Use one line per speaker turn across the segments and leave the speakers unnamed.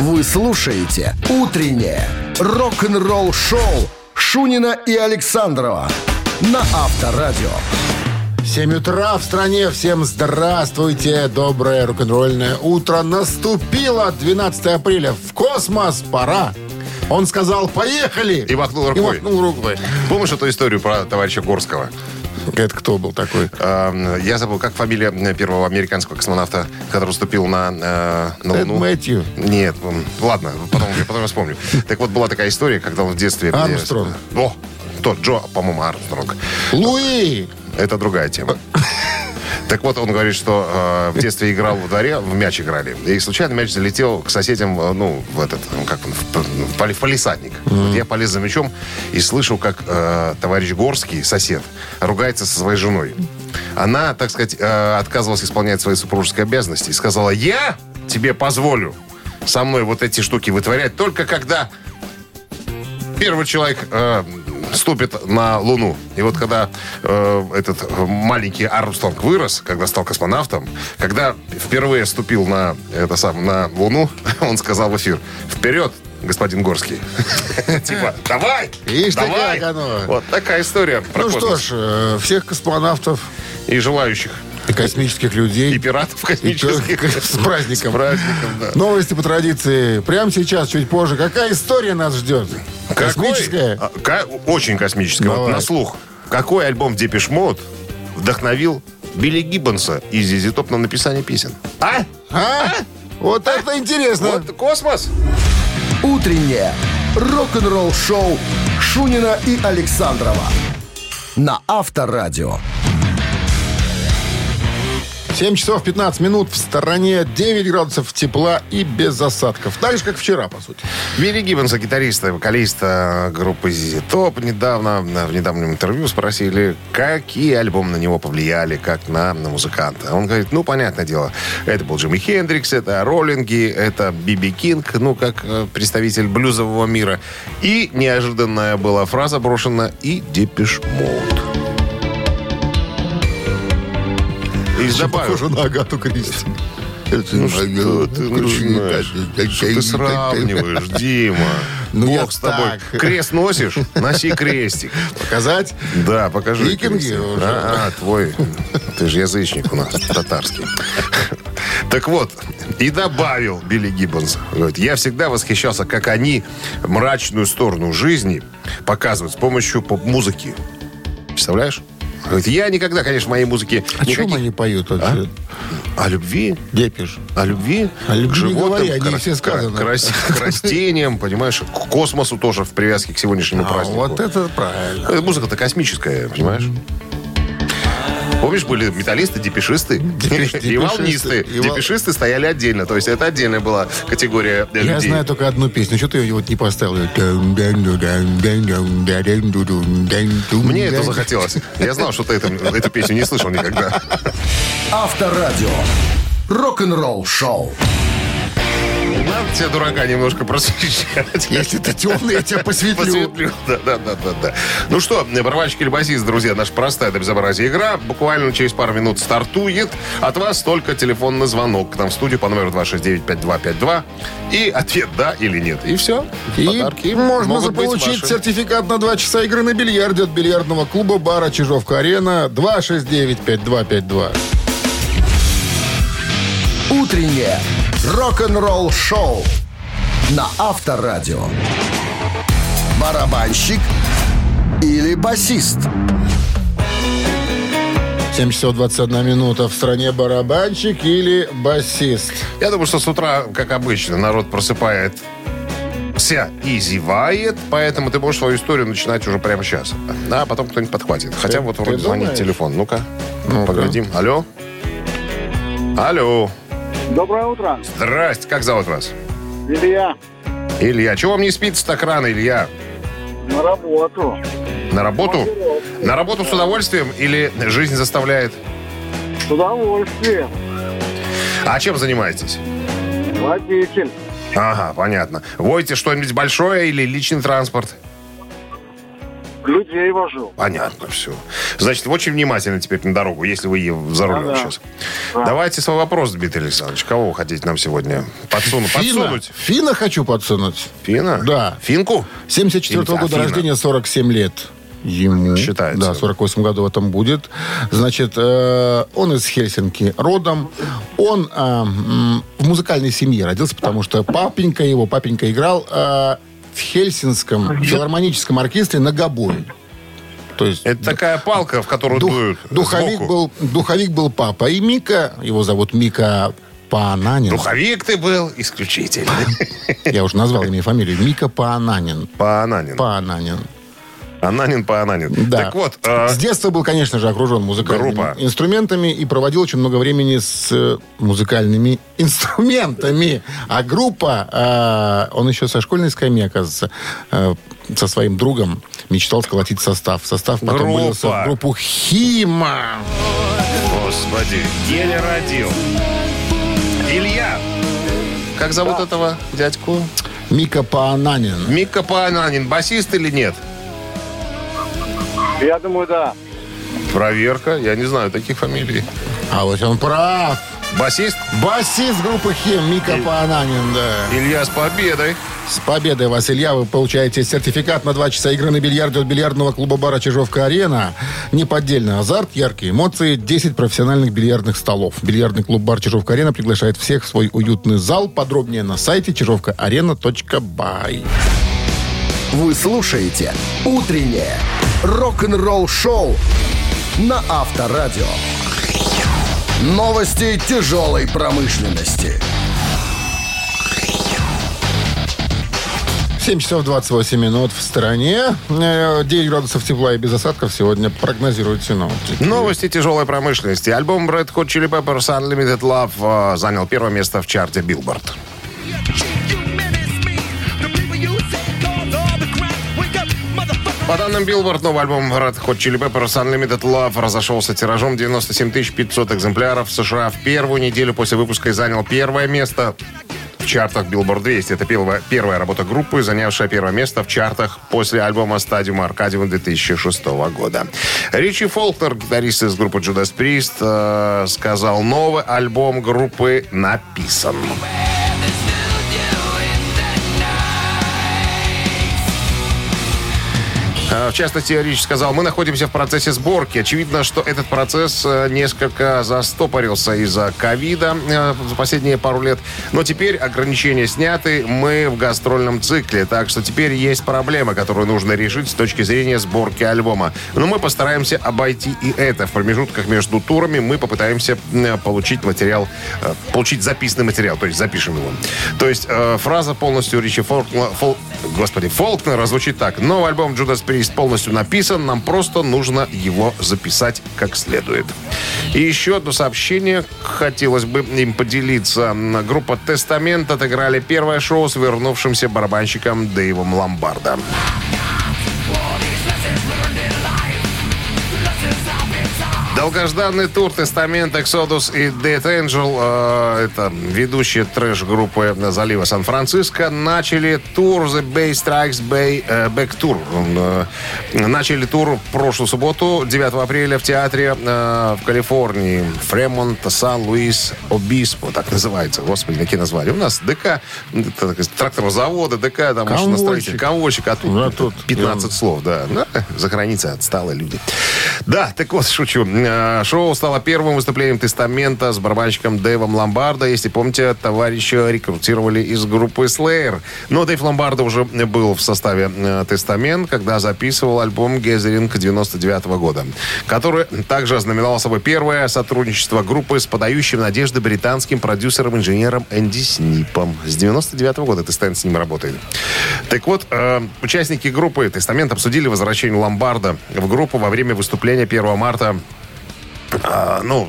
Вы слушаете «Утреннее рок-н-ролл-шоу» Шунина и Александрова на Авторадио.
7 утра в стране. Всем здравствуйте. Доброе рок-н-ролльное утро. Наступило 12 апреля. В космос пора. Он сказал, поехали.
И махнул
И
рукой.
махнул рукой.
Помнишь эту историю про товарища Горского?
Это кто был такой?
Э, Я забыл, как фамилия первого американского космонавта, который ступил на, э, на Луну.
Мэтью.
Нет, ладно, потом, я потом вспомню. Так вот, была такая история, когда он в детстве...
Армстронг.
О, тот, Джо, по-моему, Армстронг.
Луи.
Это другая тема. Так вот, он говорит, что э, в детстве играл во дворе, в мяч играли. И случайно мяч залетел к соседям, э, ну, в этот, ну, как он, в, п- в в палисадник. Вот я полез за мячом и слышу, как э, товарищ Горский, сосед, ругается со своей женой. Она, так сказать, э, отказывалась исполнять свои супружеские обязанности и сказала, я тебе позволю со мной вот эти штуки вытворять только когда первый человек э, ступит на Луну. И вот когда э, этот э, маленький Армстронг вырос, когда стал космонавтом, когда впервые ступил на, это сам, на Луну, он сказал в эфир, вперед, господин Горский. Типа, давай, давай. Вот такая история
Ну что ж, э, всех космонавтов
И желающих.
И космических людей.
И пиратов
И
космических.
то- С праздником.
С праздником, да.
Новости по традиции. Прямо сейчас, чуть позже. Какая история нас ждет?
Какой?
Космическая?
А, ка- очень космическая. Вот
Давай.
на слух. Какой альбом Depeche Mode вдохновил Билли Гиббонса и ZZ Top на написание песен? А?
А? Вот это интересно.
Вот космос.
«Утреннее рок-н-ролл-шоу» Шунина и Александрова на Авторадио.
7 часов 15 минут в стороне, 9 градусов тепла и без осадков. Так же, как вчера, по сути.
Билли Гиббонса, гитариста вокалиста группы Зизи Топ, недавно, в недавнем интервью спросили, какие альбомы на него повлияли, как на, на музыканта. Он говорит, ну, понятное дело, это был Джимми Хендрикс, это Роллинги, это Биби Кинг, ну, как э, представитель блюзового мира. И неожиданная была фраза брошена и Depeche Mode. И добавил,
Похоже на Агату Кристи.
ну что ты начинаешь? Что ты сравниваешь, Дима?
Ну,
Бог с тобой.
так.
Крест носишь? Носи крестик.
Показать?
Да, покажи.
Викинги уже.
А, а, твой. Ты же язычник у нас, татарский. Так вот, и добавил Билли Гиббонс. Говорит, я всегда восхищался, как они мрачную сторону жизни показывают с помощью поп-музыки. Представляешь? Говорит, я никогда, конечно, в моей музыке...
О чем
никаких-
они поют вообще?
О любви,
Депиш.
о любви,
О любви
к животным,
говори,
к,
они все сказаны.
к рас- к растениям, понимаешь, к космосу тоже в привязке к сегодняшнему
А,
празднику.
вот это правильно.
Музыка-то космическая, понимаешь? Помнишь, были металлисты, депешисты
Депеш-
и волнисты. Депешисты стояли отдельно. То есть это отдельная была категория
Я знаю только одну песню. Что ты ее вот не поставил?
Мне это захотелось. Я знал, что ты эту песню не слышал никогда.
Авторадио. Рок-н-ролл-шоу.
Надо тебя, дурака, немножко просвещать.
Если ты темный, я тебя посветлю.
Посветлю. Да, да, да, да, да. Ну что, барабанщик или басист, друзья, наша простая до безобразия игра. Буквально через пару минут стартует. От вас только телефонный звонок к нам в студию по номеру 269-5252. И ответ «да» или «нет». И все.
И
Подарки
можно заполучить сертификат на 2 часа игры на бильярде от бильярдного клуба бара Чижовка-Арена 269-5252.
«Утреннее рок-н-ролл-шоу» на Авторадио. Барабанщик или басист?
7 часов 21 минута. В стране барабанщик или басист?
Я думаю, что с утра, как обычно, народ просыпает вся и зевает, поэтому ты можешь свою историю начинать уже прямо сейчас. А потом кто-нибудь подхватит. Хотя вот вроде звонит телефон. Ну-ка,
Ну-ка.
поглядим. Алло? Алло.
Доброе утро.
Здрасте, как зовут вас?
Илья,
Илья. Чего вам не спится так рано, Илья?
на работу.
На работу? На работу с удовольствием или жизнь заставляет?
С удовольствием.
А чем занимаетесь?
Водитель.
Ага, понятно. Водите что-нибудь большое или личный транспорт?
Людей вожу.
Понятно, все. Значит, очень внимательно теперь на дорогу, если вы за рулем
Да-да.
сейчас. Давайте свой вопрос, Дмитрий Александрович. Кого вы хотите нам сегодня подсунуть?
Фина.
Подсунуть?
Фина хочу подсунуть.
Фина?
Да.
Финку?
74
Или
года
Афина?
рождения, 47 лет. Ему.
Считается.
Да, 48 году в этом будет. Значит, э, он из Хельсинки родом. Он э, в музыкальной семье родился, потому что папенька его, папенька играл э, в Хельсинском филармоническом оркестре на гобое. То есть
Это такая палка, в которую
дух-
дуют
духовик,
сбоку.
был, духовик был папа. И Мика, его зовут Мика Паананин.
Духовик ты был исключительный.
Я уже назвал имя и фамилию. Мика Паананин.
Паананин.
Паананин.
Ананин Паананин.
Да.
Так вот, э,
С детства был, конечно же, окружен музыкальными
Группа.
инструментами и проводил очень много времени с э, музыкальными инструментами. А группа, э, он еще со школьной скамьи, оказывается, э, со своим другом мечтал сколотить состав. Состав потом
Группа.
вылился в группу Хима.
господи, еле родил. Илья. Как зовут этого дядьку?
Мика Паананин.
Мика Паананин. Басист или нет?
Я думаю, да.
Проверка. Я не знаю таких фамилий.
А вот он прав.
Басист?
Басист группы Хим Мика Паананин, да.
Илья с победой.
С победой вас, Илья, вы получаете сертификат на два часа игры на бильярде от бильярдного клуба-бара «Чижовка-арена». Неподдельный азарт, яркие эмоции, 10 профессиональных бильярдных столов. Бильярдный клуб-бар «Чижовка-арена» приглашает всех в свой уютный зал. Подробнее на сайте чижовкаарена.бай.
Вы слушаете «Утреннее рок-н-ролл-шоу» на Авторадио. Новости тяжелой промышленности.
7 часов 28 минут в стране. Э, 9 градусов тепла и без осадков сегодня прогнозируют синоптики.
Новости тяжелой промышленности. Альбом Red Hot Chili Peppers Unlimited Love э, занял первое место в чарте Billboard. По данным Billboard, новый альбом Red Hot Chili Peppers Unlimited Love разошелся тиражом 97 500 экземпляров в США в первую неделю после выпуска и занял первое место в чартах Billboard 200. Это первая, первая работа группы, занявшая первое место в чартах после альбома Stadium Arcadium 2006 года. Ричи Фолкнер, гитарист из группы Judas Priest, э, сказал, новый альбом группы написан. Э, В частности, Рич сказал, мы находимся в процессе сборки. Очевидно, что этот процесс э, несколько застопорился из-за ковида э, за последние пару лет. Но теперь ограничения сняты, мы в гастрольном цикле. Так что теперь есть проблема, которую нужно решить с точки зрения сборки альбома. Но мы постараемся обойти и это. В промежутках между турами мы попытаемся э, получить материал, э, получить записанный материал, то есть запишем его. То есть э, фраза полностью Ричи Фолкнера, Фол- господи, Фолкнера звучит так. Новый альбом Judas Priest полностью написан, нам просто нужно его записать как следует. И еще одно сообщение хотелось бы им поделиться. Группа Тестамент отыграли первое шоу с вернувшимся барабанщиком Дэйвом Ломбардо. Долгожданный тур Тестамент, Exodus и Dead Angel, э, это ведущие трэш-группы залива Сан-Франциско, начали тур The Bay Strikes Bay э, Back Tour. Э, начали тур прошлую субботу, 9 апреля, в театре э, в Калифорнии. Фремонт, Сан-Луис, Обиспо, так называется. Господи, какие названия. У нас ДК, тракторного завода, ДК, там, машиностроитель,
комвольчик,
а тут,
А тут
15 слов, да. Ну, за границей отсталые люди. Да, так вот, шучу. Э, Шоу стало первым выступлением Тестамента с барабанщиком Дэйвом Ломбардо. Если помните, товарища рекрутировали из группы Slayer. Но Дэйв Ломбардо уже был в составе э, Тестамент, когда записывал альбом Gathering 99 года, который также ознаменовал собой первое сотрудничество группы с подающим надежды британским продюсером-инженером Энди Снипом. С 99 года Тестамент с ним работает. Так вот, э, участники группы Тестамент обсудили возвращение Ломбарда в группу во время выступления 1 марта а, ну,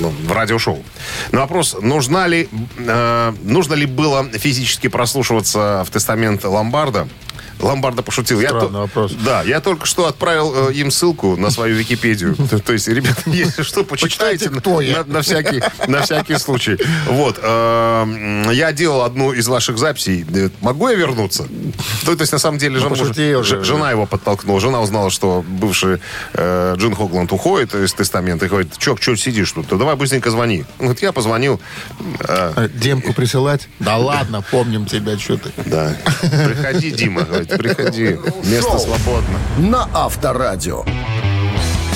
ну, в радиошоу. На вопрос, нужна ли, э, нужно ли было физически прослушиваться в тестамент Ломбарда, Ломбарда пошутил. Я
Странный
то-
вопрос.
Да, я только что отправил э, им ссылку на свою Википедию. То- То есть, ребята, если что, почитайте
кто я.
на- на всякий на всякий случай. Вот. э, м, Я делал одну из ваших записей. Э, Могу я вернуться? Ну, То есть, на самом деле, жена,
пошути уже.
ж- жена его подтолкнула. Жена узнала, что бывший э, Джин Хогланд уходит из тестамента и говорит, чё, чё сидишь тут? Да давай быстренько звони. Вот я позвонил. э,
А, Демку присылать? Да ладно, помним тебя, что ты.
Да. Приходи, Дима, говорит, приходи. Место свободно.
На Авторадио.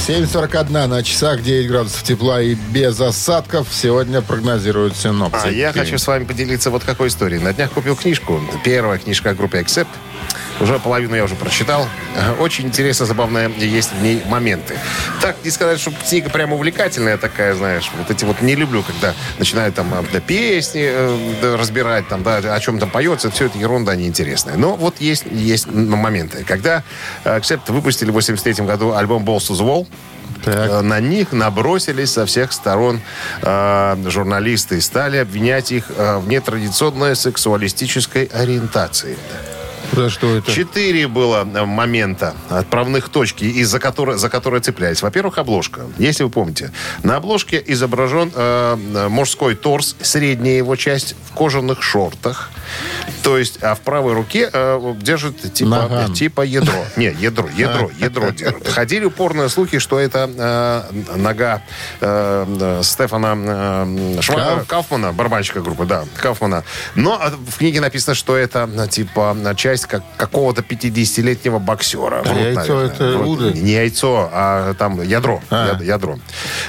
7.41 на часах, 9 градусов тепла и без осадков сегодня прогнозируют синоптики.
А я хочу с вами поделиться вот какой историей. На днях купил книжку. Первая книжка о группе Accept. Уже половину я уже прочитал. Очень интересно, забавные есть в ней моменты. Так, не сказать, что книга прям увлекательная такая, знаешь. Вот эти вот не люблю, когда начинают там э, да, песни э, да, разбирать, там, да, о чем там поется. Все это ерунда неинтересная. Но вот есть, есть моменты. Когда э, Accept выпустили в 83 году альбом Balls to the Wall,
Так.
На них набросились со всех сторон э, журналисты и стали обвинять их э, в нетрадиционной сексуалистической ориентации.
За что это?
Четыре было э, момента, отправных точки, из-за которой, за которые цеплялись. Во-первых, обложка. Если вы помните, на обложке изображен э, э, мужской торс, средняя его часть в кожаных шортах. То есть, а в правой руке э, держит типа,
Наган.
типа ядро. Не, ядро, ядро, ядро держит. Ходили упорные слухи, что это э, нога э, э, Стефана э, Шва-
Кауф?
Кауфмана, барабанщика группы, да, Кауфмана. Но в книге написано, что это типа э, часть как, какого-то 50-летнего боксера.
А яйцо это уды?
Не яйцо, а там ядро.
А.
яд- ядро.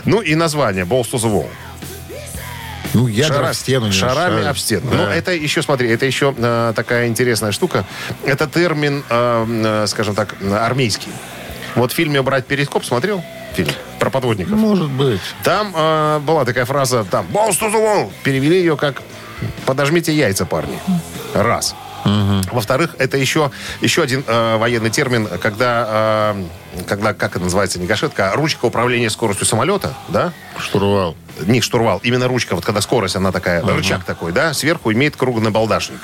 Ну и название Balls to the Wall.
Ну, ядра
Шара-
в стену.
Шарами
шар.
об стену.
Да.
Ну, это еще, смотри, это еще э, такая интересная штука. Это термин, э, э, скажем так, армейский. Вот в фильме «Брать перископ» смотрел? Фильм про подводников.
Может быть.
Там э, была такая фраза, там, «Balls to the wall». Перевели ее как «подожмите яйца, парни». Раз. Во-вторых, это еще, еще один э, военный термин, когда, э, когда, как это называется, не гашетка, а ручка управления скоростью самолета, да?
Штурвал.
Не штурвал, именно ручка, вот когда скорость, она такая, рычаг такой, да, сверху имеет круглый балдашник.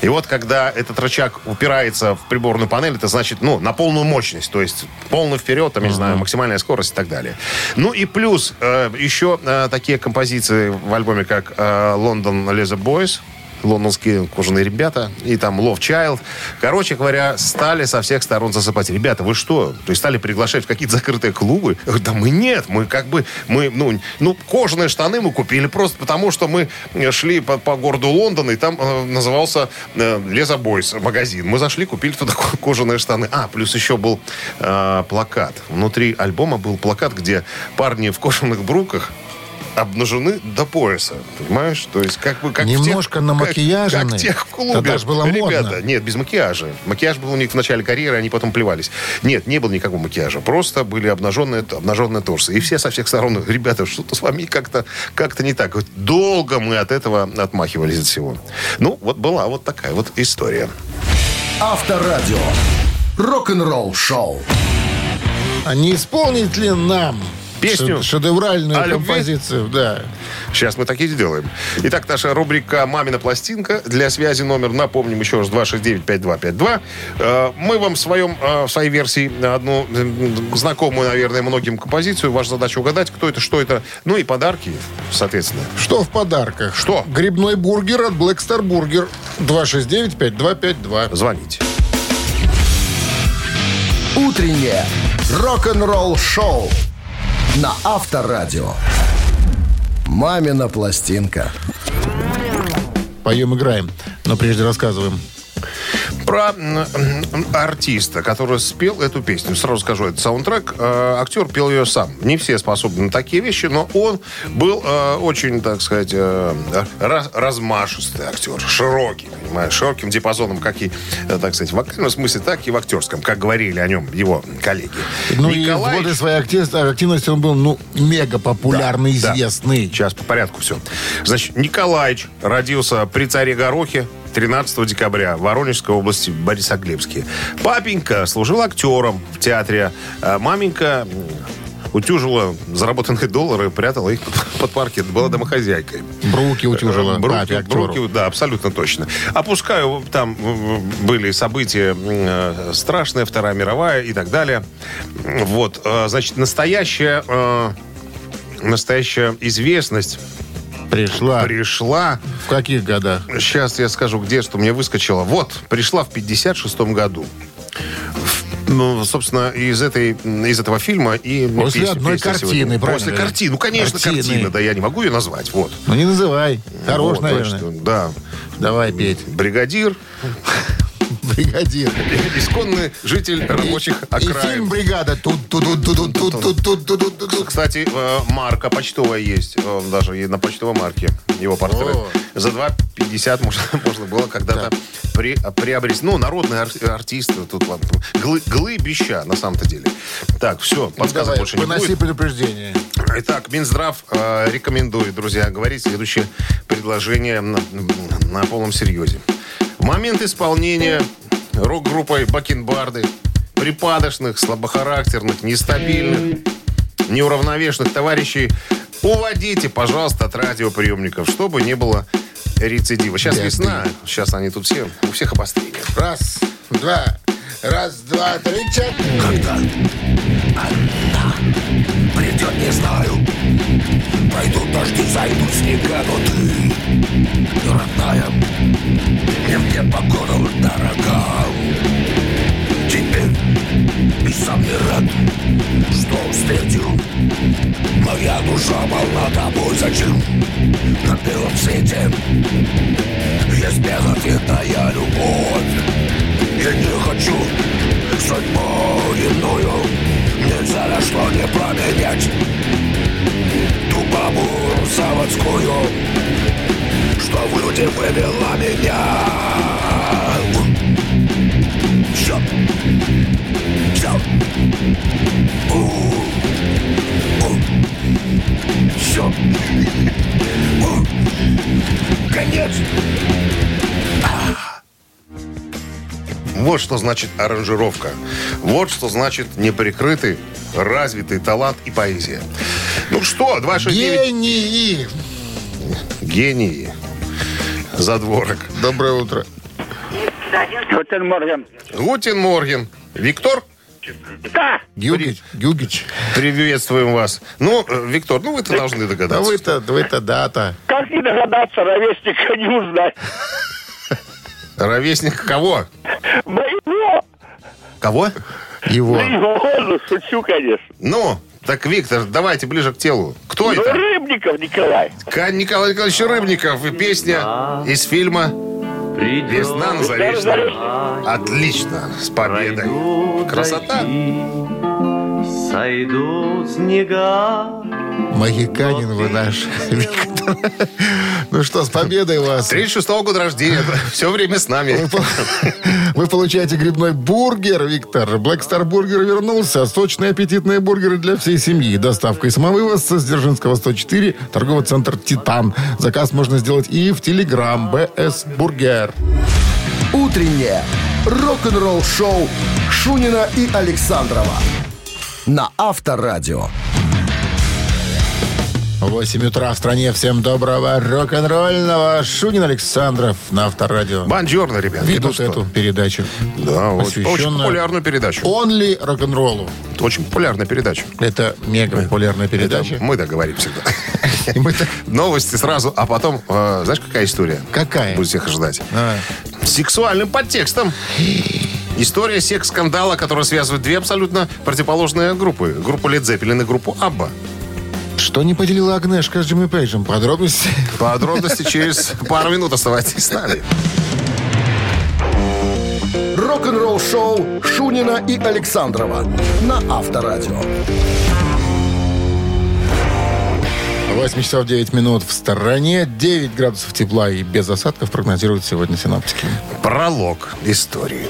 И вот когда этот рычаг упирается в приборную панель, это значит, ну, на полную мощность, то есть полный вперед, там, я не знаю, максимальная скорость и так далее. Ну и плюс э, еще э, такие композиции в альбоме, как э, «London Leather Boys», лондонские кожаные ребята, и там Love Child. Короче говоря, стали со всех сторон засыпать. Ребята, вы что? То есть стали приглашать в какие-то закрытые клубы? Да мы нет, мы как бы, мы, ну, ну, кожаные штаны мы купили просто потому, что мы шли по, по городу Лондон, и там э, назывался э, Леза Бойс магазин. Мы зашли, купили туда ко- кожаные штаны. А, плюс еще был э, плакат. Внутри альбома был плакат, где парни в кожаных бруках обнажены до пояса, понимаешь? То есть как бы как в тех-
Немножко
как-
намакияжены.
Как, тех в клубе.
Тогда ж было
Ребята,
модно.
нет, без макияжа. Макияж был у них в начале карьеры, они потом плевались. Нет, не было никакого макияжа. Просто были обнаженные, обнаженные торсы. И все со всех сторон, ребята, что-то с вами как-то как не так. Вот долго мы от этого отмахивались от всего. Ну, вот была вот такая вот история.
Авторадио. Рок-н-ролл шоу.
А не исполнить ли нам
Песню
ше- шедевральную композицию? Да.
Сейчас мы так и сделаем. Итак, наша рубрика «Мамина пластинка». Для связи номер, напомним еще раз, 269-5252. Э, Мы вам в, своем, э, в своей версии одну м, знакомую, наверное, многим композицию. Ваша задача угадать, кто это, что это. Ну и подарки, соответственно.
Что в подарках?
Что?
Грибной бургер от Black Star Burger. 269-5252.
Звоните.
Утреннее рок-н-ролл шоу на Авторадио. Мамина пластинка.
Поем, играем. Но прежде рассказываем.
Про артиста, который спел эту песню. Сразу скажу, это саундтрек. Э, актер пел ее сам. Не все способны на такие вещи, но он был э, очень, так сказать, э, раз- размашистый актер. Широкий, понимаешь, широким диапазоном, как и, так сказать, в вокальном смысле, так и в актерском, как говорили о нем его коллеги.
Ну и в
Николаевич-
годы своей актив- активности он был, ну, мега популярный,
Да.
известный.
Сейчас по порядку все. Значит, Николаевич родился при царе Горохе 13 декабря в Воронежской области, Борисоглебске. Папенька служил актером в театре. а Маменька утюжила заработанные доллары, прятала их под паркет, была домохозяйкой.
Бруки утюжила
Бруки,
папе,
бруки, да, абсолютно точно. Опускаю, там э, были события э, страшные, Вторая мировая и так далее. Вот, э, значит, настоящая, э, настоящая известность
Пришла.
пришла
В каких годах?
Сейчас я скажу, где, что мне выскочило. Вот, пришла в 56-м году. Ну, собственно, из, этой, из этого фильма и
После
песня-
одной
песня
картины,
сегодня.
правильно?
После картины. Ну, конечно,
Картины.
картина. Да, я не могу ее назвать. Вот.
Ну не называй. Хорош,
Вот,
наверное.
значит, да.
Давай петь.
Бригадир,
Бригадир.
исконный житель рабочих
И фильм
окраин.
«Бригада». тут тут тут тут тут тут тут тут тут тут
Кстати, э, марка почтовая есть. э, Даже на почтовой марке его портрет.
О.
За 2,50 можно, можно было когда-то при- приобрести. Ну, народный ар- артист. Тут ладно. Глы, глыбища, на самом-то деле. Так, все, подсказок
Давай,
больше не
выноси
будет.
предупреждение.
Итак, Минздрав э, рекомендует, друзья, говорить следующее предложение на, на полном серьезе. В момент исполнения рок-группой Бакенбарды припадочных, слабохарактерных, нестабильных, неуравновешенных товарищей уводите, пожалуйста, от радиоприемников, чтобы не было рецидива. Сейчас
Беды.
весна, сейчас они тут все, у всех обострение.
Раз, два, раз, два, три, четыре.
Когда она придет, не знаю Пройдут дожди, зайдут снега, но ты, родная Мне мне погода дорога Теперь и сам не рад, что встретил. Моя душа полна тобой, зачем на белом свете Есть безответная любовь? Я не хочу судьбу иную. Нельзя на что не променять Ту бабу заводскую Что в люди вывела меня. Все Все Все Конец.
Вот что значит аранжировка. Вот что значит неприкрытый, развитый талант и поэзия. Ну что, 269
Гении.
гении. Задворок.
Доброе утро.
Guten Morgen.
Guten Morgen. Виктор,
Да,
Гюгич. Гюгич.
приветствуем вас. Ну, э, Виктор, ну вы-то должны
Да
догадаться.
вы-то, вы-то дата.
как не догадаться, ровесника не узнать.
Ровесник кого?
Моего,
Кого?
Его.
моего, шучу, конечно.
Ну, так, Виктор, давайте ближе к телу. Кто
Ну,
это?
Рыбников Николай.
Ка- Николай Николаевич Рыбников и песня из фильма «Весна на Заречном». Отлично, с победой. Красота.
Сойдут снега.
Магиканин вы наш, Виктор. Ну что, с победой вас.
36 года рождения. Все время с нами.
Вы получаете грибной бургер, Виктор. Black Star Burger вернулся. Сочные аппетитные бургеры для всей семьи. Доставка и самовывоз с Дзержинского 104, торговый центр «Титан». Заказ можно сделать и в Телеграм БС Бургер.
Утреннее рок-н-ролл-шоу Шунина и Александрова на Авторадио.
8 утра в стране. Всем доброго рок-н-ролльного. Шунин Александров на Авторадио.
Бонжорно, ребят.
Ведут
Ну
эту передачу.
Да, очень, очень популярную передачу.
Онли рок-н-роллу.
Очень популярная передача.
Это мега популярная передача.
Это мы договорим всегда. Новости сразу, а потом, э, знаешь, какая история?
Какая?
Будет всех ждать. С сексуальным подтекстом. История секс-скандала, которая связывает две абсолютно противоположные группы. Группу Led Zeppelin и группу Абба.
Что не поделила Агнешка с Джимми Пейджем? Подробности?
Подробности через пару минут оставайтесь с нами.
Рок-н-ролл-шоу Шунина и Александрова на Авторадио.
8 часов 9 минут в стороне. 9 градусов тепла и без осадков прогнозируют сегодня синаптики.
Пролог истории.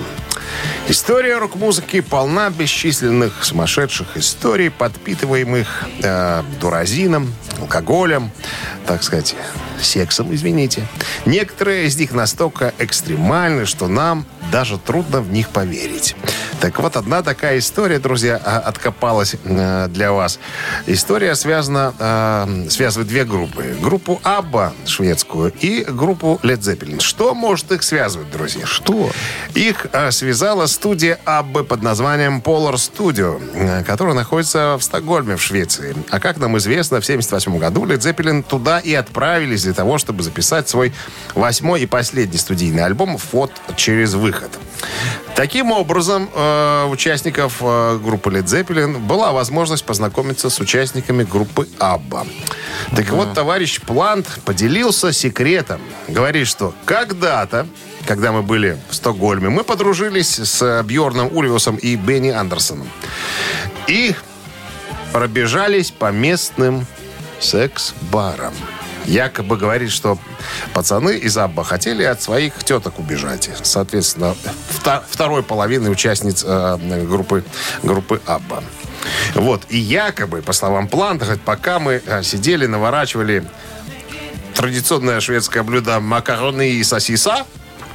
История рок-музыки полна бесчисленных сумасшедших историй, подпитываемых э, дуразином, алкоголем, так сказать, сексом, извините. Некоторые из них настолько экстремальны, что нам даже трудно в них поверить. Так вот, одна такая история, друзья, а, откопалась э, для вас. История связана, э, связывает две группы. Группу Абба, шведскую, и группу Led Zeppelin. Что может их связывать, друзья?
Что?
Их э, связала студия Аббы под названием Polar Studio, э, которая находится в Стокгольме, в Швеции. А как нам известно, в 1978 году Led Zeppelin туда и отправились для того, чтобы записать свой восьмой и последний студийный альбом «Фот через выход». Таким образом, э, участников э, группы Led Zeppelin была возможность познакомиться с участниками группы Абба. Так вот, товарищ Плант поделился секретом. Говорит, что когда-то, когда мы были в Стокгольме, мы подружились с Бьорном Ульвусом и Бенни Андерсоном. И пробежались по местным секс-барам. Якобы говорит, что пацаны из Абба хотели от своих теток убежать. Соответственно, вто- второй половины участниц э, группы, группы Абба. Вот. И якобы, по словам Планта, пока мы э, сидели, наворачивали традиционное шведское блюдо макароны и сосиса,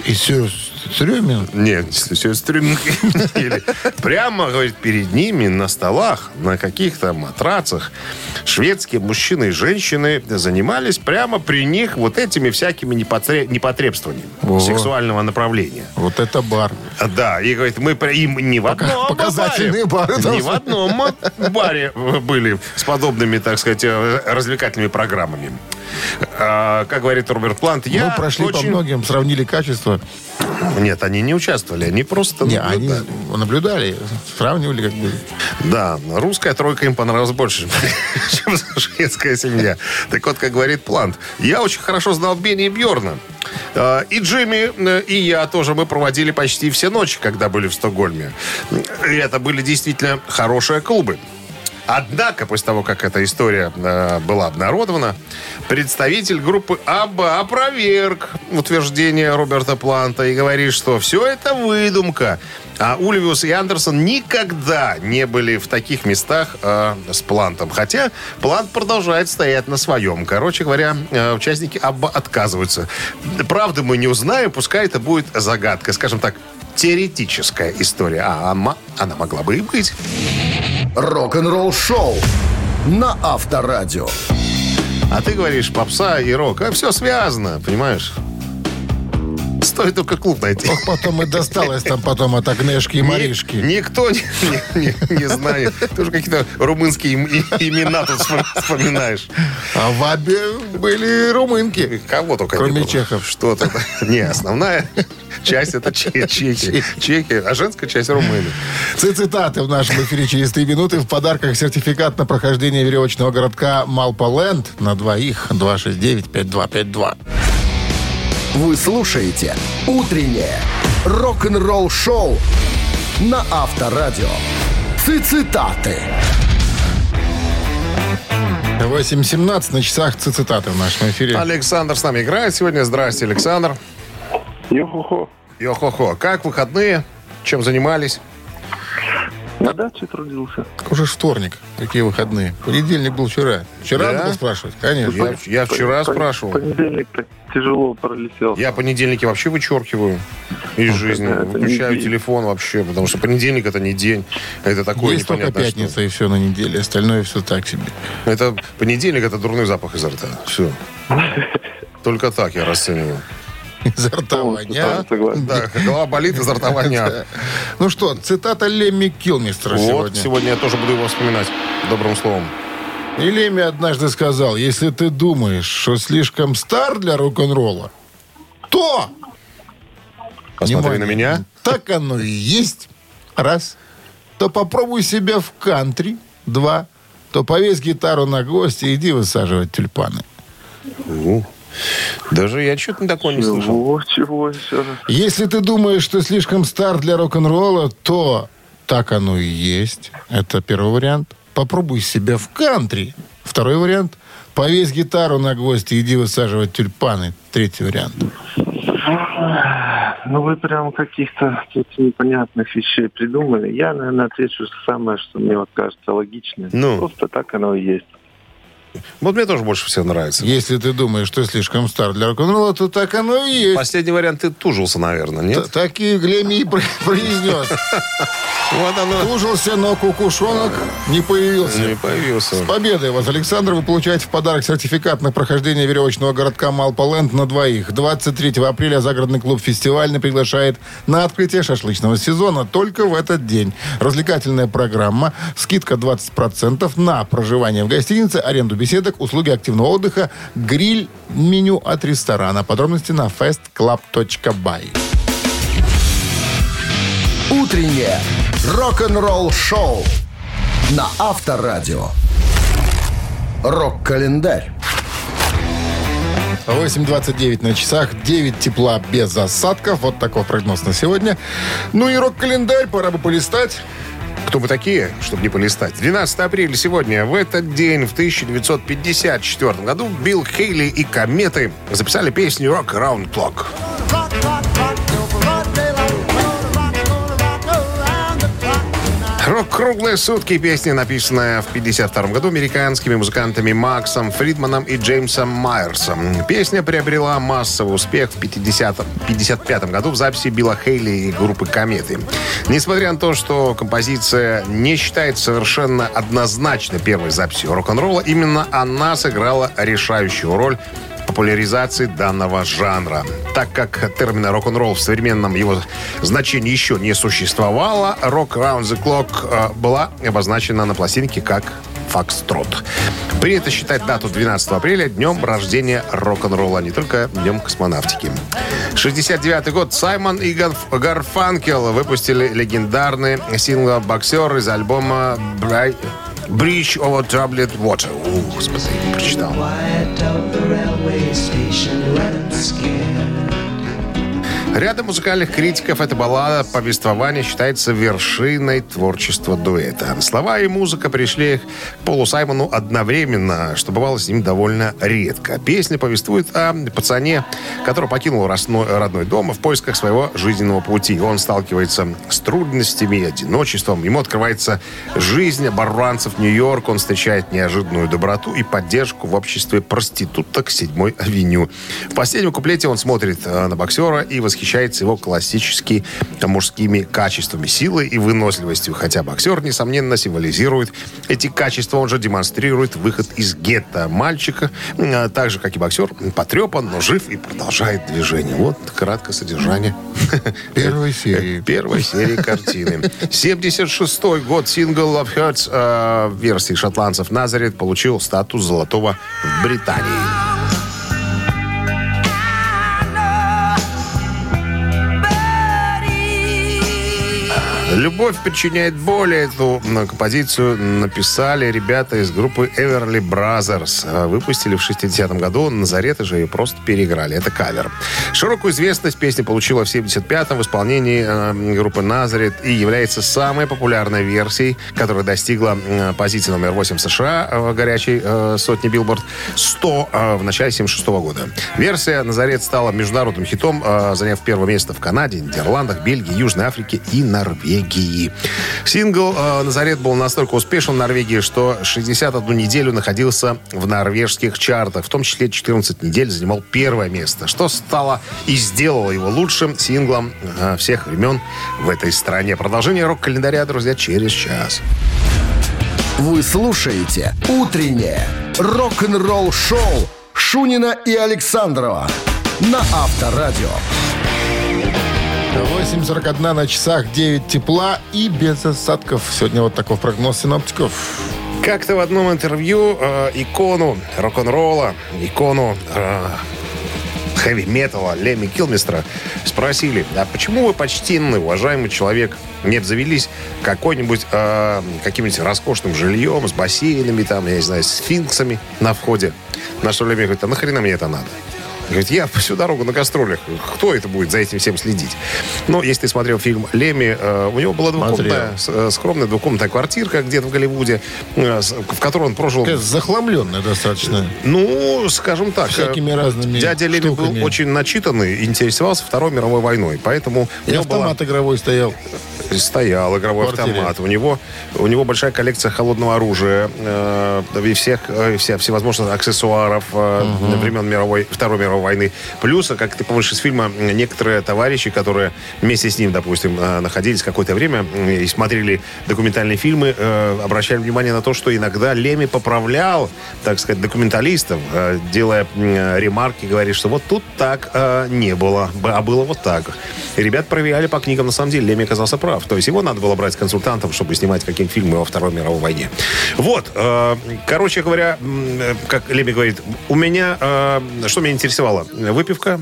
И все, Стрёмин?
нет, все ели. Прямо, говорит, перед ними на столах, на каких-то матрацах шведские мужчины и женщины занимались прямо при них вот этими всякими непотре- непотребствованиями
Ого.
сексуального направления.
Вот это бар.
Да, и говорит, мы им не в одном
показательные
баре,
бары
не в одном баре были с подобными, так сказать, э, развлекательными программами. А, как говорит Роберт Плант, я
Мы прошли по
очень-
многим, сравнили качество.
Нет, они не участвовали, они просто
Не, они
наблюдали.
наблюдали, сравнивали как бы.
Да, русская тройка им понравилась больше, чем шведская семья. Так вот, как говорит Плант, я очень хорошо знал Бенни и Бьорна. И Джимми, э, и я тоже, мы проводили почти все ночи, когда были в Стокгольме. И это были действительно хорошие клубы. Однако, после того, как эта история э, была обнародована, представитель группы Абба опроверг утверждение Роберта Планта и говорит, что все это выдумка. А Ульвиус и Андерсон никогда не были в таких местах э, с Плантом. Хотя Плант продолжает стоять на своем. Короче говоря, э, участники Абба отказываются. Правда мы не узнаем, пускай это будет загадка. Скажем так, теоретическая история. А она, она могла бы и быть.
Рок-н-ролл шоу на Авторадио.
А ты говоришь, попса и рок. А все связано, понимаешь? Стоит только клуб найти.
Ох, потом и досталось там потом от Агнешки и Маришки.
Ни- никто не, не- не- не знает. Ты уже какие-то румынские им- и- имена тут вспом- вспоминаешь.
А в Абе были румынки.
Кого только
Кроме
было.
чехов.
Что-то. Не, основная часть это че- чехи. Чехи, а женская часть румыны.
Цитаты в нашем эфире через 3 минуты. В подарках сертификат на прохождение веревочного городка Малполенд на двоих 269-5252.
Вы слушаете «Утреннее рок-н-ролл-шоу» на Авторадио. Цитаты.
8.17 на часах цитаты в нашем эфире.
Александр с нами играет сегодня. Здрасте, Александр.
Йо-хо-хо.
Йо-хо-хо. Как выходные? Чем занимались?
На даче трудился.
Уже ж вторник. Какие выходные? Понедельник был вчера. Вчера
Да?
надо было спрашивать? Конечно.
Я, я вчера спрашивал.
Понедельник так тяжело пролетел.
Я понедельники вообще вычеркиваю из жизни.
это не
Выключаю
день.
телефон вообще, потому что понедельник это не день. Это такое
Есть только
непонятное
пятница и все на неделе. Остальное все так себе.
что. Это понедельник это дурной запах изо рта. Все. Только так я расцениваю.
Изо рта воня.
Да, голова болит, изо рта воняет.
Ну что, цитата Лемми Килмистера
Вот,
сегодня.
сегодня я тоже буду его вспоминать добрым словом.
И Лемми однажды сказал, если ты думаешь, что слишком стар для рок-н-ролла, то...
Посмотри на меня.
Так оно и есть. Раз. То попробуй себя в кантри. Два. То повесь гитару на гвоздь и иди высаживать тюльпаны.
Ну, Даже я что-то такое не слышал.
Чего?
Если ты думаешь, что слишком стар для рок-н-ролла, то так оно и есть. Это первый вариант. Попробуй себя в кантри. Второй вариант. Повесь гитару на гвоздь и иди высаживать тюльпаны. Третий вариант.
Ну, вы прям каких-то тут непонятных вещей придумали. Я, наверное, отвечу самое, что мне вот кажется логичным.
Ну?
Просто так оно и есть.
Вот мне тоже больше всего нравится.
Если ты думаешь, что слишком стар для рок-н-ролла, то так оно и есть.
Последний вариант ты тужился, наверное, нет?
Т- Так и Глеми и про- произнес.
Вот оно.
Тужился, но кукушонок не появился.
Не появился.
С победой вас, Александр, вы получаете в подарок сертификат на прохождение веревочного городка Малполенд на двоих. 23 апреля загородный клуб «Фестивальный» приглашает на открытие шашлычного сезона только в этот день. Развлекательная программа, скидка 20% на проживание в гостинице, аренду беседок, услуги активного отдыха, гриль, меню от ресторана. Подробности на festclub.by.
Утреннее рок-н-ролл-шоу на Авторадио. Рок-календарь.
8.29 на часах, 9 тепла без осадков. Вот такой прогноз на сегодня. Ну и рок-календарь, пора бы полистать.
Кто вы такие, чтобы не полистать? 12 апреля сегодня. В этот день, в 1954 году, Билл Хейли и Кометы записали песню «Rock Around Clock». «Круглые сутки» песня, написанная в 1952 году американскими музыкантами Максом Фридманом и Джеймсом Майерсом. Песня приобрела массовый успех в 1955 году в записи Билла Хейли и группы «Кометы». Несмотря на то, что композиция не считается совершенно однозначно первой записью рок-н-ролла, именно она сыграла решающую роль популяризации данного жанра. Так как термина рок-н-ролл в современном его значении еще не существовало, «Rock Round the Clock» э, была обозначена на пластинке как «Фокстрот». Принято считать дату 12 апреля днем рождения рок-н-ролла, не только днем космонавтики. 69 год Саймон и Гарф- Гарфанкел выпустили легендарный сингл «Боксер» из альбома «Брай- Bridge over Troubled Water. О, господи, прочитал.
skin.
Рядом музыкальных критиков эта баллада повествования считается вершиной творчества дуэта. Слова и музыка пришли к Полу Саймону одновременно, что бывало с ним довольно редко. Песня повествует о пацане, который покинул родной, дом в поисках своего жизненного пути. Он сталкивается с трудностями и одиночеством. Ему открывается жизнь оборванцев Нью-Йорк. Он встречает неожиданную доброту и поддержку в обществе проституток 7 авеню. В последнем куплете он смотрит э, на боксера и восхищается его классическими мужскими качествами, силой и выносливостью. Хотя боксер, несомненно, символизирует эти качества. Он же демонстрирует выход из гетто мальчика. э, Так же, как и боксер, потрепан, но жив и продолжает движение. Вот краткое содержание
Первой серии.
первой серии картины. 76 год сингл Love Hurts э, версии шотландцев Назарет получил статус золотого в Британии. Любовь причиняет боль. Эту композицию написали ребята из группы Everly Brothers. Э, Выпустили в 60-м году. Назареты же ее просто переиграли. Это кавер. Широкую известность песня получила в 75-м в исполнении э, группы Назарет и является самой популярной версией, которая достигла э, позиции номер 8 в США в горячей э, сотни Билборд 100 э, в начале 76 года. Версия Назарет стала международным хитом, заняв первое место в Канаде, Нидерландах, Бельгии, Южной Африке и Норвегии. Сингл э, «Назарет» был настолько успешен в Норвегии, что 61 неделю находился в норвежских чартах. В том числе 14 недель занимал первое место, что стало и сделало его лучшим синглом э, всех времен в этой стране. Продолжение рок-календаря, друзья, через час.
Вы слушаете «Утреннее рок-н-ролл-шоу» Шунина и Александрова на Авторадио.
8.41 на часах, 9 тепла и без осадков. Сегодня вот такой прогноз синоптиков.
Как-то в одном интервью э, икону рок-н-ролла, икону э, хэви-металла Леми Килмистра спросили, а почему вы почтенный, уважаемый человек, не обзавелись какой-нибудь, э, каким-нибудь роскошным жильем, с бассейнами, там, я не знаю, с сфинксами на входе? На что Леми говорит, а нахрена мне это надо? Говорит, я всю дорогу на гастролях. Кто это будет за этим всем следить? Но если ты смотрел фильм «Леми», э, у него была двухкомнатная, э, скромная двухкомнатная квартирка где-то в Голливуде, э, в которой он прожил
Такая захламленная достаточно.
ну, скажем так.
Всякими разными
Дядя Леми был очень начитанный, интересовался Второй мировой войной, поэтому
И
него была-
автомат игровой стоял.
Стоял игровой автомат. У него, у него большая коллекция холодного оружия э, и всех, э, вся, всевозможных аксессуаров э, времен мировой, Второй мировой войны. Плюс, как ты помнишь из фильма, некоторые товарищи, которые вместе с ним, допустим, э, находились какое-то время э, и смотрели документальные фильмы, э, обращали внимание на то, что иногда Леми поправлял, так сказать, документалистов, э, делая м, ремарки, говорит, что вот тут так э, не было, а было вот так. И ребят проверяли по книгам, на самом деле, Леми оказался прав. То есть его надо было брать консультантом, чтобы снимать какие-то фильмы во Второй мировой войне. Вот, э, короче говоря, э, как Леми говорит, у меня, э, что меня интересовало, выпивка,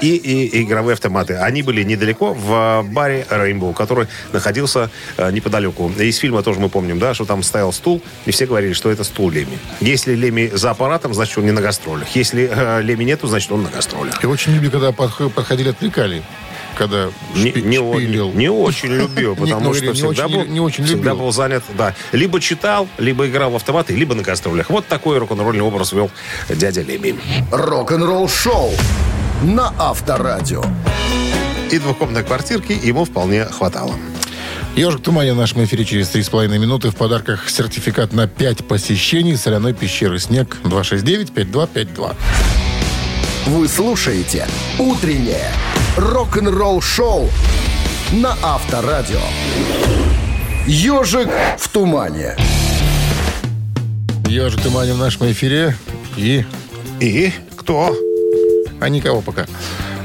и, и- и игровые автоматы. Они были недалеко в баре Rainbow, который находился э, неподалеку. Из фильма тоже мы помним, да, что там стоял стул, и все говорили, что это стул Леми. Если Леми за аппаратом, значит, он не на гастролях. Если э, Леми нету, значит, он на гастролях.
И очень люблю, когда подх- подходили, отвлекали. Когда
Не,
шпи-
не
шпилил.
не очень любил,
Не,
потому
ну,
что
не
всегда,
очень-
был,
не очень
всегда
любил.
был занят, да. Либо читал, либо играл в автоматы, либо на гастролях. Вот такой рок-н-ролльный образ вел дядя Леми.
Рок-н-ролл шоу на Авторадио.
И двухкомнатной квартирки ему вполне хватало.
Ежик в тумане в нашем эфире через 3,5 минуты. В подарках сертификат на 5 посещений соляной пещеры «Снег» 269-5252.
Вы слушаете «Утреннее рок-н-ролл-шоу» на Авторадио. «Ежик в тумане».
Ежик в тумане в нашем эфире. И...
И кто?
А никого пока.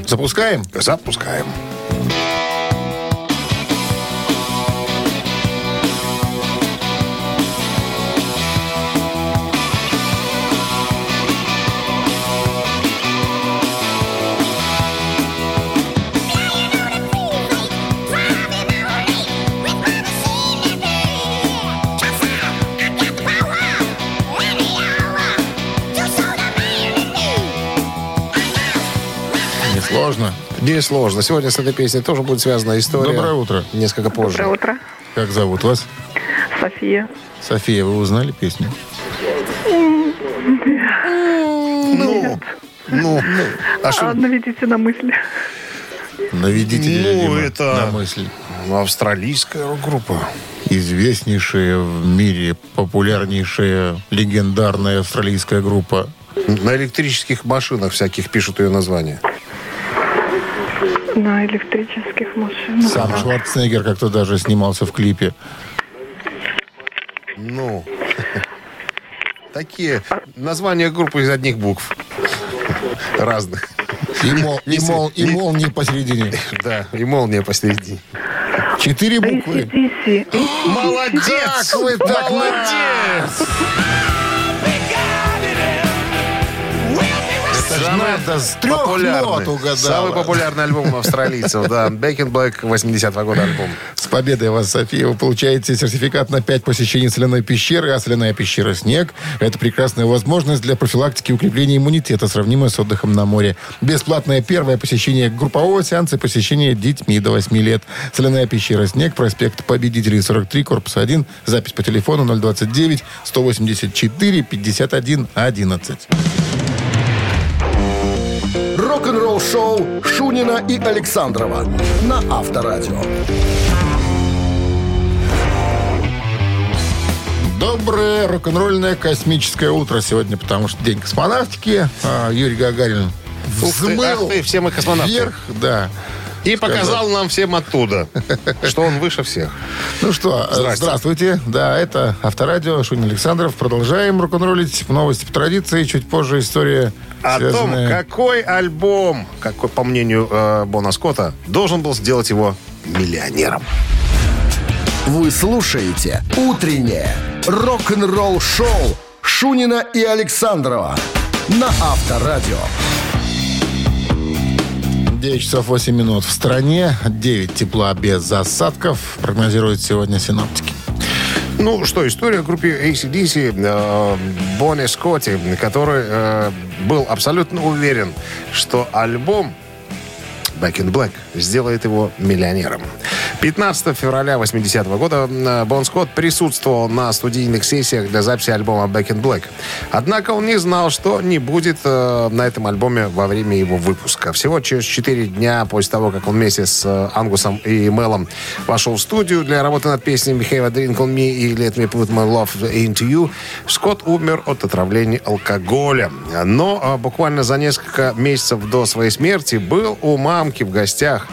Запускаем?
Запускаем.
Несложно.
Несложно. Сегодня с этой песней тоже будет связана история.
Доброе утро.
Несколько позже.
Доброе утро.
Как зовут вас?
София.
София, вы узнали песню?
Ну, а
А,
что?
наведите на мысли.
Наведите,
Ну, это-
на мысль.
Австралийская рок-группа.
Известнейшая в мире, популярнейшая, легендарная австралийская группа.
На электрических машинах всяких пишут ее название.
На электрических машинах.
Сам Шварценеггер как-то даже снимался в клипе.
Ну, такие названия группы из одних букв. Разных.
И, мол, и, мол, и молнии посередине.
Да, и молния посередине.
Четыре буквы.
Молодец!
Как вы так
Молодец!
Это ж надо с трех нот угадала.
Самый популярный альбом австралийцев, да. Back in Black 80-го года альбом.
С победой вас, София. Вы получаете сертификат на 5 посещений соляной пещеры, а соляная пещера «Снег» — это прекрасная возможность для профилактики и укрепления иммунитета, сравнимая с отдыхом на море. Бесплатное первое посещение группового сеанса и посещение детьми до 8 лет. Соляная пещера «Снег», проспект Победителей 43, корпус 1, запись по телефону 029 184 51 11.
Рок-н-ролл шоу Шунина и Александрова на Авторадио.
Доброе рок-н-ролльное космическое утро сегодня, потому что день космонавтики. А, Юрий Гагарин
Ух ты,
взмыл
ах ты, все мы космонавты.
вверх, да.
И показал нам всем оттуда, что он выше всех.
Ну что, э, здравствуйте. Да, это Авторадио, Шунин Александров. Продолжаем рок-н-роллить в новости по традиции. Чуть позже история,
О том, какой альбом, какой, по мнению э, Бона Скотта, должен был сделать его миллионером.
Вы слушаете «Утреннее рок-н-ролл-шоу» Шунина и Александрова на Авторадио.
9 часов 8 минут в стране. 9 тепла без осадков. Прогнозируют сегодня синоптики.
Ну что, история о группе ACDC, э, Бонни Скотти, который э, был абсолютно уверен, что альбом Back in Black сделает его миллионером. 15 февраля 80 года э, Бон Скотт присутствовал на студийных сессиях для записи альбома Back in Black. Однако он не знал, что не будет э, на этом альбоме во время его выпуска. Всего через 4 дня после того, как он вместе с э, Ангусом и Мелом вошел в студию для работы над песнями Have a Drink on Me и Let Me Put My Love Into You, Скотт умер от отравления алкоголя. Но э, буквально за несколько месяцев до своей смерти был у мамки в гостях,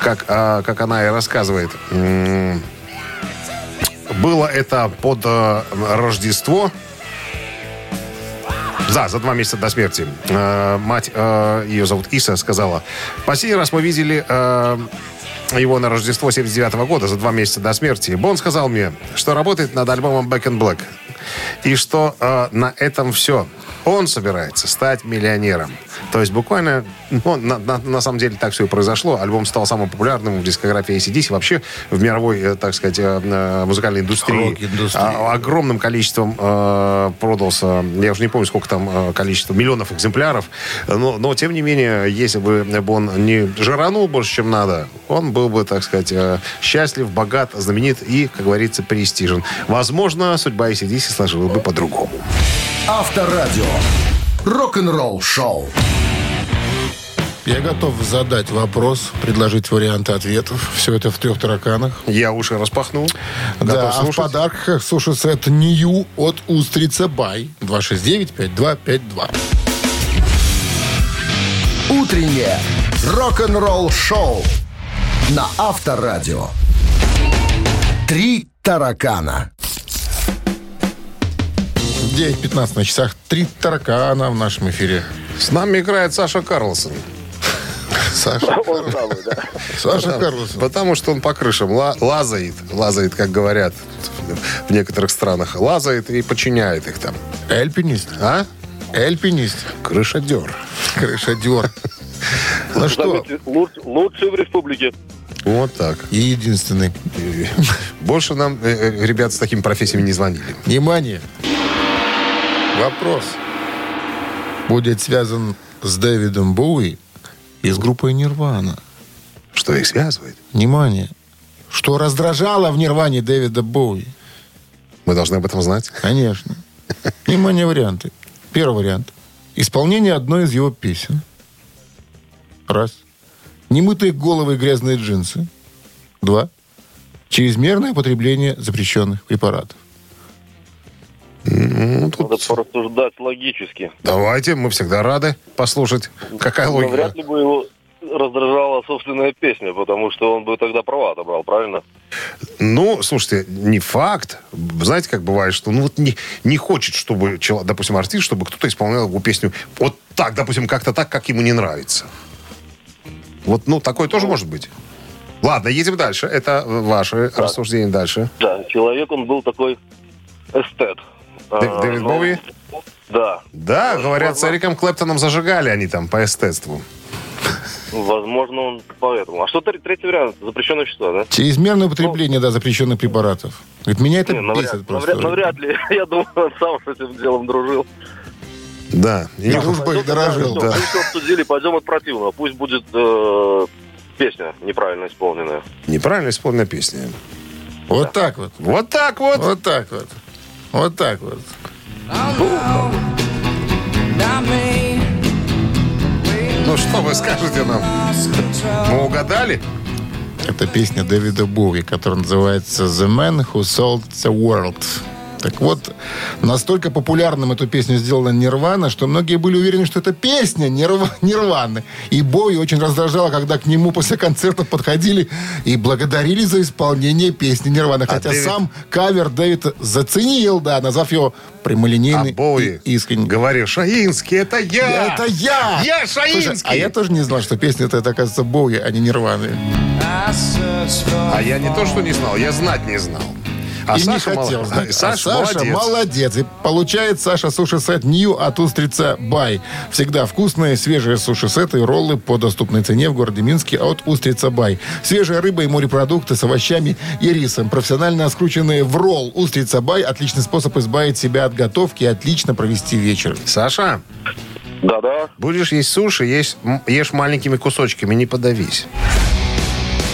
как, как она и рассказывает. Было это под э, Рождество. Да, за два месяца до смерти. Э, мать, э, ее зовут Иса, сказала, последний раз мы видели э, его на Рождество 79 года, за два месяца до смерти. Бон сказал мне, что работает над альбомом Back in Black. И что э, на этом все. Он собирается стать миллионером. То есть буквально, ну, на, на- на самом деле так все и произошло. Альбом стал самым популярным в дискографии ACDC, вообще в мировой, э, так сказать, э, э, музыкальной индустрии. А, огромным количеством э, продался, я уже не помню, сколько там количество, миллионов экземпляров. Но, но, тем не менее, если бы он не жиранул больше, чем надо, он был бы, так сказать, счастлив, богат, знаменит и, как говорится, престижен. Возможно, судьба ACDC сложилась бы по-другому.
Авторадио. Рок-н-ролл шоу.
Я готов задать вопрос, предложить варианты ответов. Все это в трех тараканах.
Я уши распахнул.
Да,
Готов
а в подарках суши-сет Нью от Устрица Бай. 269-5252.
Утреннее рок-н-ролл шоу на Авторадио. Три таракана.
9.15 на часах. Три таракана в нашем эфире.
С нами играет Саша Карлсон.
Саша,
Он самый, да.
Саша Карлсон.
Потому что он по крышам ла- лазает. Лазает, как говорят в некоторых странах. Лазает и подчиняет их там.
Эльпинист.
А?
Эльпинист.
Крышадер.
Крышадер. Ну что,
Лучший в республике.
Вот так.
и единственный.
Больше нам э, э, ребят с такими профессиями не звонили.
Внимание. Вопрос. Будет связан с Дэвидом Боуи и с группой Нирвана.
Что их связывает?
Внимание. Что раздражало в Нирване Дэвида Боуи?
Мы должны об этом знать.
Конечно. Внимание, варианты. Первый вариант. Исполнение одной из его песен. Раз. Немытые головы и грязные джинсы. Два. Чрезмерное употребление запрещенных препаратов.
Ну, тут
Надо порассуждать логически.
Давайте, мы всегда рады послушать, какая
Но
логика.
вряд ли бы его раздражала собственная песня, потому что он бы тогда права отобрал, правильно?
Ну, слушайте, не факт. Знаете, как бывает, что ну вот не, не хочет, чтобы, чело- допустим, артист, чтобы кто-то исполнял его песню вот так, допустим, как-то так, как ему не нравится. Вот, ну, такое тоже может быть. Ладно, едем дальше. Это э, ваши рассуждения дальше.
Да, человек он был такой эстет.
Д-
А,
Дэвид
ну,
Боуи?
Да.
Да, говорят, с Эриком Клэптоном зажигали они там по эстетству.
Возможно, он поэтому. А что тр- третий вариант? Запрещенные вещества, да?
Чрезмерное употребление, да, запрещенных препаратов. Говорит, меня это
Не, навряд,
бесит просто.
навряд- навряд ли. Я думаю, он сам с этим делом дружил.
Да. И
И
не-
дружбой
Ну,
дорожил.
всё, Мы все обсудили, пойдем от противного. Пусть будет э, песня неправильно исполненная.
Неправильно исполненная песня.
Вот так вот.
Вот так вот.
Вот так вот. Вот так вот.
Ну что вы скажете нам? Мы угадали?
Это песня Дэвида Боуи, которая называется «The Man Who Sold the World». Так вот, настолько популярным эту песню сделала Нирвана, что многие были уверены, что это песня Нирва- Нирваны. И Боуи очень раздражало, когда к нему после концерта подходили и благодарили за исполнение песни Нирваны. Хотя
Дэвид-
сам кавер Дэвид заценил, да, назвав его прямолинейный
А Боуи
и искренний.
говорил, Шаинский, это я!
Это я!
Я
Слушай,
Шаинский!
а я тоже не знал, что песня это, оказывается, Боуи, а не Нирваны.
А я не то, что не знал, я знать не знал. А
и
Саша,
не хотел
мол-
знать. А
Саша,
Саша
молодец.
молодец. И получает Саша суши-сет Нью от Устрица Бай. Всегда вкусные, свежие суши-сеты и роллы по доступной цене в городе Минске от Устрица Бай. Свежая рыба и морепродукты с овощами и рисом. Профессионально скрученные в ролл Устрица Бай. Отличный способ избавить себя от готовки и отлично провести вечер.
Саша,
Да-да.
будешь есть суши, есть, ешь маленькими кусочками, не подавись.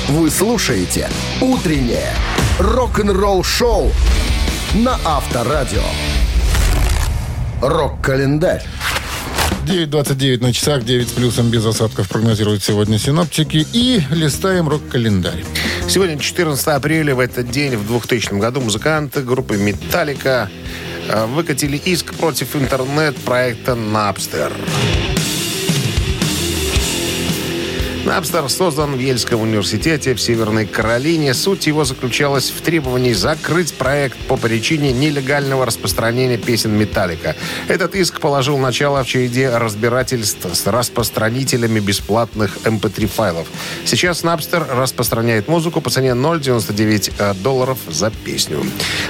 Вы слушаете «Утреннее рок-н-ролл-шоу» на Авторадио. Рок-календарь.
9.29 на часах, 9 с плюсом без осадков прогнозируют сегодня синоптики. И листаем рок-календарь.
Сегодня 14 апреля, в этот день, в 2000 году, музыканты группы «Металлика» э, выкатили иск против интернет-проекта «Напстер». Напстер создан в Ельском университете в Северной Каролине. Суть его заключалась в требовании закрыть проект по причине нелегального распространения песен «Металлика». Этот иск положил начало в череде разбирательств с распространителями бесплатных MP3-файлов. Сейчас Напстер распространяет музыку по цене 0,99 долларов за песню.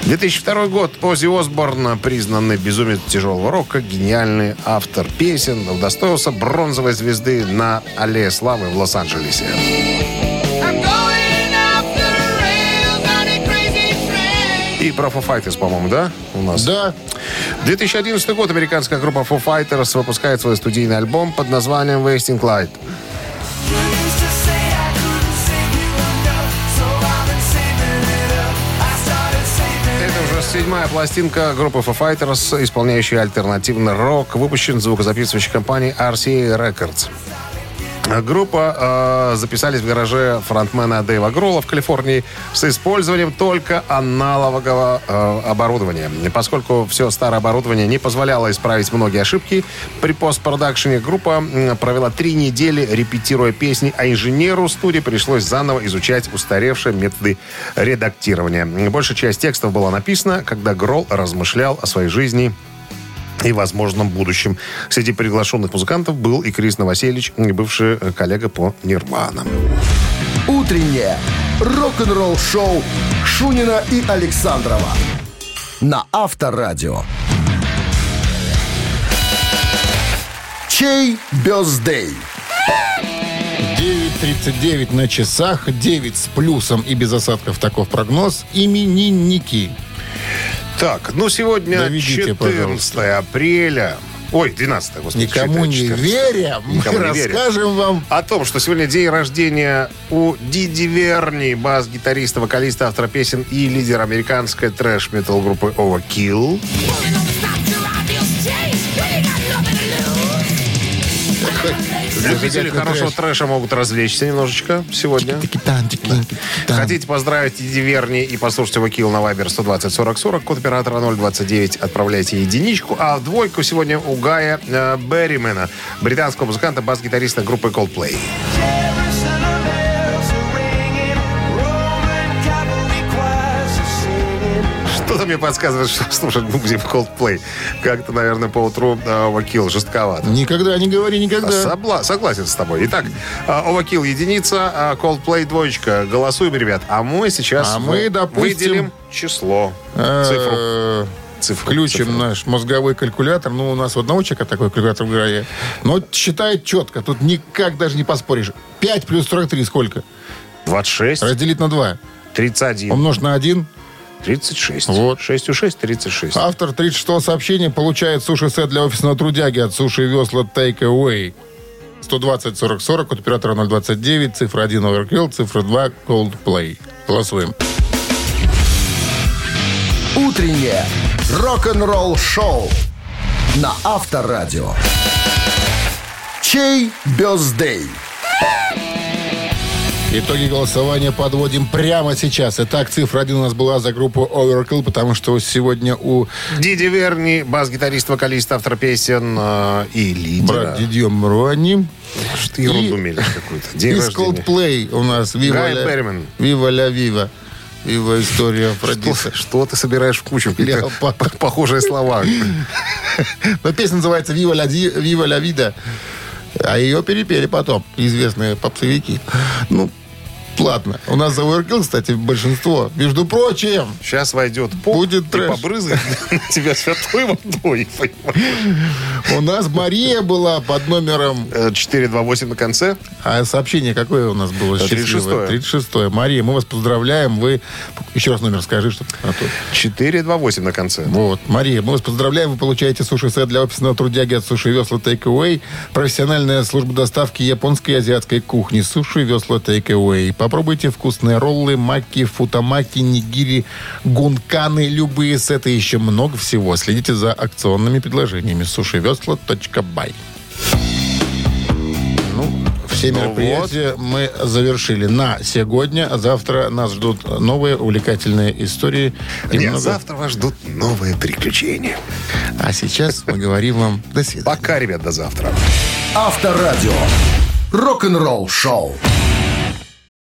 2002 год. Оззи Осборн, признанный безумец тяжелого рока, гениальный автор песен, удостоился бронзовой звезды на Аллее Славы в Лос-Анджелесе. И про Foo Fighters, по-моему, да? У нас.
Да,
2011 год. Американская группа Foo Fighters выпускает свой студийный альбом под названием Wasting Light. Это уже седьмая пластинка группы Foo Fighters, исполняющая альтернативный рок, выпущен звукозаписывающей компанией RCA Records. Группа э, записались в гараже фронтмена Дэйва Гролла в Калифорнии с использованием только аналогового э, оборудования. Поскольку все старое оборудование не позволяло исправить многие ошибки, при постпродакшене группа м, провела три недели, репетируя песни, а инженеру студии пришлось заново изучать устаревшие методы редактирования. Большая часть текстов была написана, когда Гролл размышлял о своей жизни и возможном будущем. Среди приглашенных музыкантов был и Крис Новосельевич, бывший э, коллега по Нирвана.
Утреннее рок-н-ролл-шоу Шунина и Александрова на Авторадио. Чей бездей?
9.39 на часах, 9 с плюсом и без осадков таков прогноз. Именинники.
Так, ну сегодня
Доведите,
14
пожалуйста.
апреля. Ой, 12 господи.
Никому не
14.
веря, мы
Никому не веря.
расскажем вам
О том, что сегодня день рождения у Диди Верни, бас-гитариста, вокалиста, автора песен и лидера американской трэш-метал группы Overkill. Любители хорошего трэша могут развлечься немножечко сегодня. Хотите поздравить Диди Верни и послушать Overkill на Viber 120 40 40, код оператора 029, отправляйте единичку. А в двойку сегодня у Гая э, Берримена, британского музыканта, бас-гитариста группы Coldplay. Что-то мне подсказывает, что слушать будем Coldplay. Как-то, наверное, по утру э, Overkill жестковато.
Никогда не говори никогда.
Собла- Согласен с тобой. Итак, э, Overkill единица, а Coldplay двоечка. Голосуем, ребят. А мы сейчас
А мы, допустим,
выделим число, цифру.
Э,
Цифру,
Включим
цифру.
наш мозговой калькулятор. Ну, у нас у одного человека такой калькулятор в голове. Но считает четко. Тут никак даже не поспоришь. 5 плюс 43 сколько?
26,
Разделить на 2.
31,
Умножить на 1.
36.
Вот.
6 у 6, 36.
Автор 36 сообщения получает суши-сет для офисного трудяги от Суши Весла Take Away. 120 40 40 от оператора 029, цифра 1 Overkill, цифра 2 Coldplay. Голосуем.
Утреннее рок-н-ролл-шоу на Авторадио. Чей бездей?
Итоги голосования подводим прямо сейчас. Итак, цифра 1 у нас была за группу Overkill, потому что сегодня у
Диди Верни, бас-гитарист, вокалист, автор песен э, и лидера.
брат Дидье Мруани
Что ерунду мелешь какую-то. День
из. Coldplay у нас Viva
Гай
ля-
Берриман.
Viva ля Viva. Viva история Афродиты.
Что, что ты собираешь в кучу? Похожие слова.
Но песня называется «Viva la, Di- Viva la vida». А ее перепели потом известные попсовики. Ну, ладно. У нас за Overkill, кстати, большинство. Между прочим,
Сейчас войдет поп
Будет
и
трэш.
побрызгает на тебя святой водой.
у нас Мария была под номером...
Э, 428 на конце.
А сообщение какое у нас было?
36-е.
счастливое? 36 Мария, мы вас поздравляем. Вы... Еще раз номер скажи, что... а то-
428 на конце.
Вот. Мария, мы вас поздравляем. Вы получаете суши-сет для офисного трудяги от Суши Весла Take Away. Профессиональная служба доставки японской и азиатской кухни. Суши Весла Take Away. По Попробуйте вкусные роллы, маки, футамаки, нигири, гунканы, любые сеты, еще много всего. Следите за акционными предложениями. сушивесла.бай Ну, все
Ну
мероприятия мы завершили на сегодня. А завтра нас ждут новые увлекательные истории.
Нет,
много-
завтра вас ждут новые приключения.
А сейчас мы говорим вам до свидания.
Пока, ребят, до завтра.
Авторадио. Рок-н-ролл шоу.